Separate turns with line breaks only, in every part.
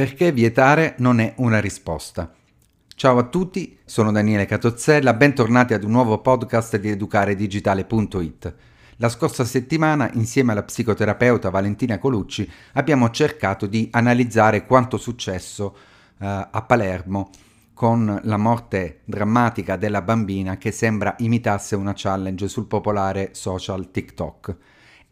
Perché vietare non è una risposta. Ciao a tutti, sono Daniele Catozzella, bentornati ad un nuovo podcast di educaredigitale.it. La scorsa settimana, insieme alla psicoterapeuta Valentina Colucci, abbiamo cercato di analizzare quanto successo uh, a Palermo con la morte drammatica della bambina che sembra imitasse una challenge sul popolare social TikTok.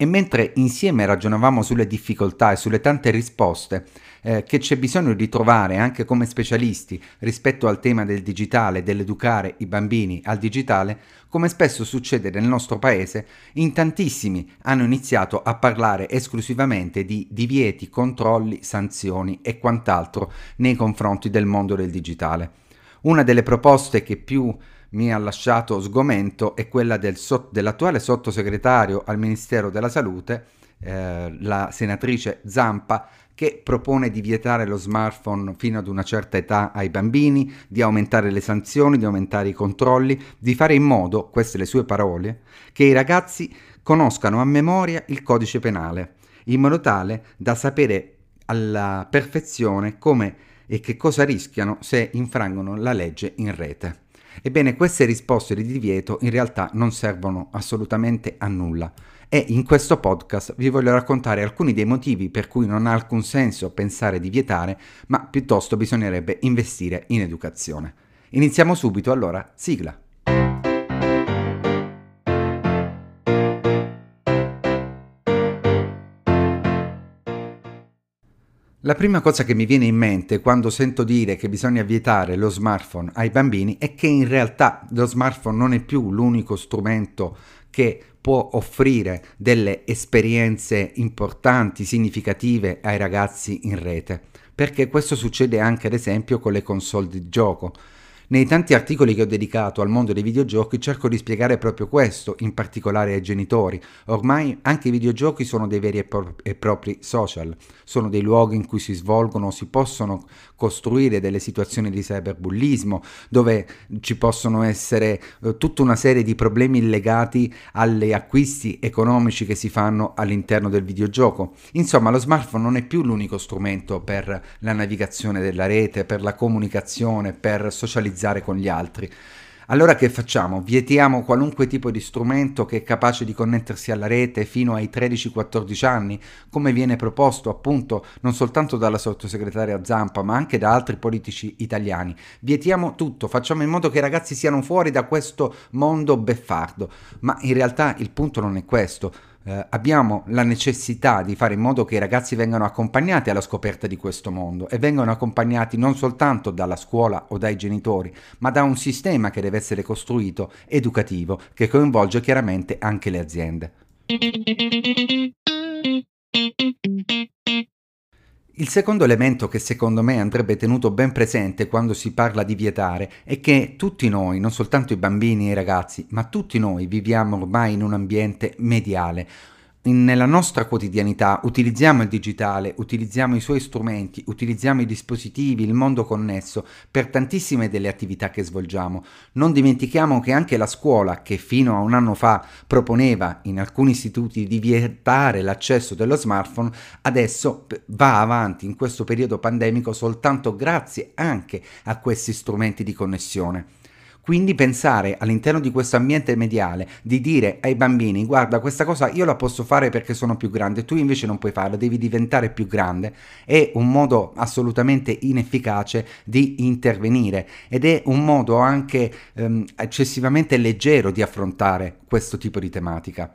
E mentre insieme ragionavamo sulle difficoltà e sulle tante risposte eh, che c'è bisogno di trovare anche come specialisti rispetto al tema del digitale, dell'educare i bambini al digitale, come spesso succede nel nostro paese, in tantissimi hanno iniziato a parlare esclusivamente di divieti, controlli, sanzioni e quant'altro nei confronti del mondo del digitale. Una delle proposte che più mi ha lasciato sgomento è quella del so- dell'attuale sottosegretario al Ministero della Salute, eh, la senatrice Zampa, che propone di vietare lo smartphone fino ad una certa età ai bambini, di aumentare le sanzioni, di aumentare i controlli, di fare in modo, queste le sue parole, che i ragazzi conoscano a memoria il codice penale, in modo tale da sapere alla perfezione come e che cosa rischiano se infrangono la legge in rete. Ebbene, queste risposte di divieto in realtà non servono assolutamente a nulla e in questo podcast vi voglio raccontare alcuni dei motivi per cui non ha alcun senso pensare di vietare, ma piuttosto bisognerebbe investire in educazione. Iniziamo subito allora, sigla. La prima cosa che mi viene in mente quando sento dire che bisogna vietare lo smartphone ai bambini è che in realtà lo smartphone non è più l'unico strumento che può offrire delle esperienze importanti, significative ai ragazzi in rete, perché questo succede anche ad esempio con le console di gioco. Nei tanti articoli che ho dedicato al mondo dei videogiochi cerco di spiegare proprio questo, in particolare ai genitori. Ormai anche i videogiochi sono dei veri e, pro- e propri social, sono dei luoghi in cui si svolgono, si possono costruire delle situazioni di cyberbullismo, dove ci possono essere eh, tutta una serie di problemi legati agli acquisti economici che si fanno all'interno del videogioco. Insomma, lo smartphone non è più l'unico strumento per la navigazione della rete, per la comunicazione, per socializzare socializzare con gli altri. Allora che facciamo? Vietiamo qualunque tipo di strumento che è capace di connettersi alla rete fino ai 13-14 anni, come viene proposto appunto non soltanto dalla sottosegretaria Zampa, ma anche da altri politici italiani. Vietiamo tutto, facciamo in modo che i ragazzi siano fuori da questo mondo beffardo. Ma in realtà il punto non è questo eh, abbiamo la necessità di fare in modo che i ragazzi vengano accompagnati alla scoperta di questo mondo e vengano accompagnati non soltanto dalla scuola o dai genitori, ma da un sistema che deve essere costruito educativo che coinvolge chiaramente anche le aziende. Il secondo elemento che secondo me andrebbe tenuto ben presente quando si parla di vietare è che tutti noi, non soltanto i bambini e i ragazzi, ma tutti noi viviamo ormai in un ambiente mediale, nella nostra quotidianità utilizziamo il digitale, utilizziamo i suoi strumenti, utilizziamo i dispositivi, il mondo connesso per tantissime delle attività che svolgiamo. Non dimentichiamo che anche la scuola, che fino a un anno fa proponeva in alcuni istituti di vietare l'accesso dello smartphone, adesso va avanti in questo periodo pandemico soltanto grazie anche a questi strumenti di connessione. Quindi pensare all'interno di questo ambiente mediale di dire ai bambini guarda questa cosa io la posso fare perché sono più grande, tu invece non puoi farla, devi diventare più grande, è un modo assolutamente inefficace di intervenire ed è un modo anche ehm, eccessivamente leggero di affrontare questo tipo di tematica.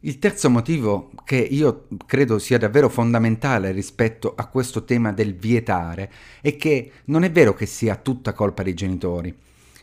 Il terzo motivo che io credo sia davvero fondamentale rispetto a questo tema del vietare è che non è vero che sia tutta colpa dei genitori.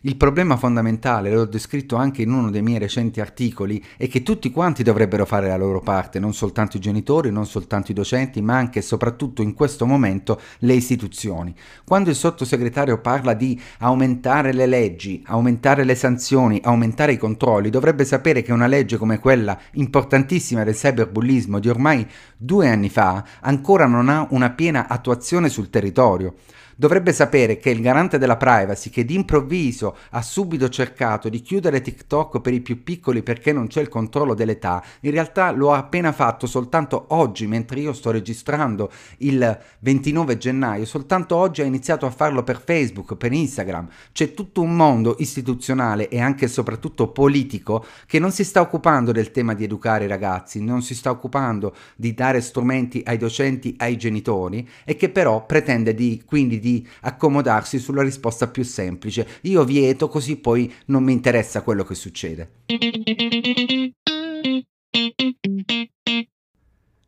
Il problema fondamentale, l'ho descritto anche in uno dei miei recenti articoli, è che tutti quanti dovrebbero fare la loro parte, non soltanto i genitori, non soltanto i docenti, ma anche e soprattutto in questo momento le istituzioni. Quando il sottosegretario parla di aumentare le leggi, aumentare le sanzioni, aumentare i controlli, dovrebbe sapere che una legge come quella importantissima del cyberbullismo di ormai due anni fa ancora non ha una piena attuazione sul territorio Dovrebbe sapere che il garante della privacy, che d'improvviso ha subito cercato di chiudere TikTok per i più piccoli perché non c'è il controllo dell'età, in realtà lo ha appena fatto soltanto oggi, mentre io sto registrando il 29 gennaio, soltanto oggi ha iniziato a farlo per Facebook, per Instagram. C'è tutto un mondo istituzionale e anche e soprattutto politico che non si sta occupando del tema di educare i ragazzi, non si sta occupando di dare strumenti ai docenti, ai genitori e che però pretende di, quindi di accomodarsi sulla risposta più semplice. Io vieto così poi non mi interessa quello che succede.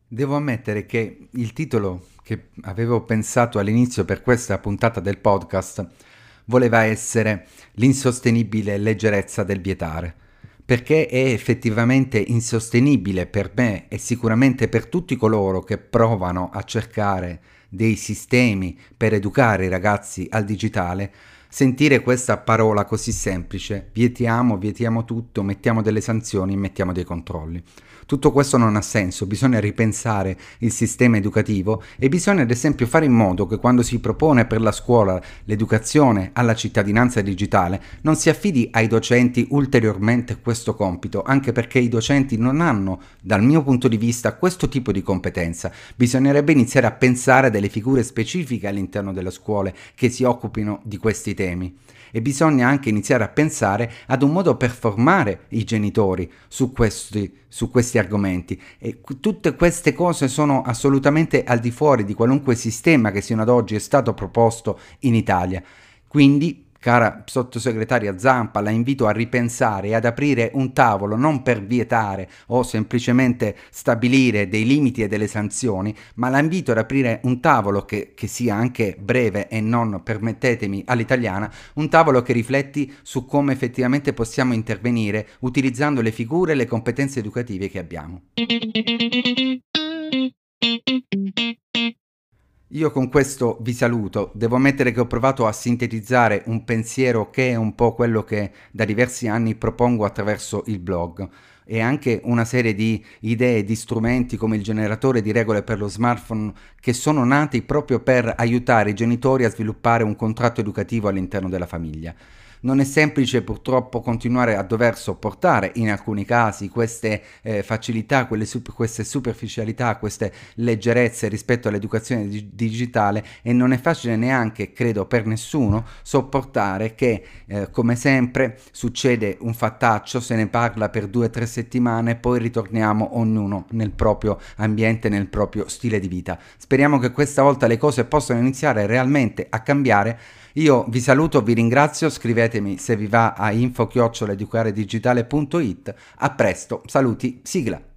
Devo ammettere che il titolo che avevo pensato all'inizio per questa puntata del podcast voleva essere l'insostenibile leggerezza del vietare, perché è effettivamente insostenibile per me e sicuramente per tutti coloro che provano a cercare dei sistemi per educare i ragazzi al digitale, sentire questa parola così semplice, vietiamo, vietiamo tutto, mettiamo delle sanzioni, mettiamo dei controlli. Tutto questo non ha senso, bisogna ripensare il sistema educativo e bisogna ad esempio fare in modo che quando si propone per la scuola l'educazione alla cittadinanza digitale non si affidi ai docenti ulteriormente questo compito, anche perché i docenti non hanno, dal mio punto di vista, questo tipo di competenza. Bisognerebbe iniziare a pensare a delle figure specifiche all'interno delle scuole che si occupino di questi temi e bisogna anche iniziare a pensare ad un modo per formare i genitori su questi, su questi argomenti. E tutte queste cose sono assolutamente al di fuori di qualunque sistema che sino ad oggi è stato proposto in Italia. Quindi Cara sottosegretaria Zampa, la invito a ripensare e ad aprire un tavolo non per vietare o semplicemente stabilire dei limiti e delle sanzioni, ma la invito ad aprire un tavolo che, che sia anche breve e non, permettetemi, all'italiana, un tavolo che rifletti su come effettivamente possiamo intervenire utilizzando le figure e le competenze educative che abbiamo. Io con questo vi saluto, devo ammettere che ho provato a sintetizzare un pensiero che è un po' quello che da diversi anni propongo attraverso il blog e anche una serie di idee, di strumenti come il generatore di regole per lo smartphone che sono nati proprio per aiutare i genitori a sviluppare un contratto educativo all'interno della famiglia. Non è semplice purtroppo continuare a dover sopportare in alcuni casi queste eh, facilità, super, queste superficialità, queste leggerezze rispetto all'educazione di- digitale e non è facile neanche, credo, per nessuno sopportare che, eh, come sempre, succede un fattaccio, se ne parla per due o tre settimane, poi ritorniamo ognuno nel proprio ambiente, nel proprio stile di vita. Speriamo che questa volta le cose possano iniziare realmente a cambiare io vi saluto, vi ringrazio, scrivetemi se vi va a info-educaredigitale.it. A presto, saluti, sigla.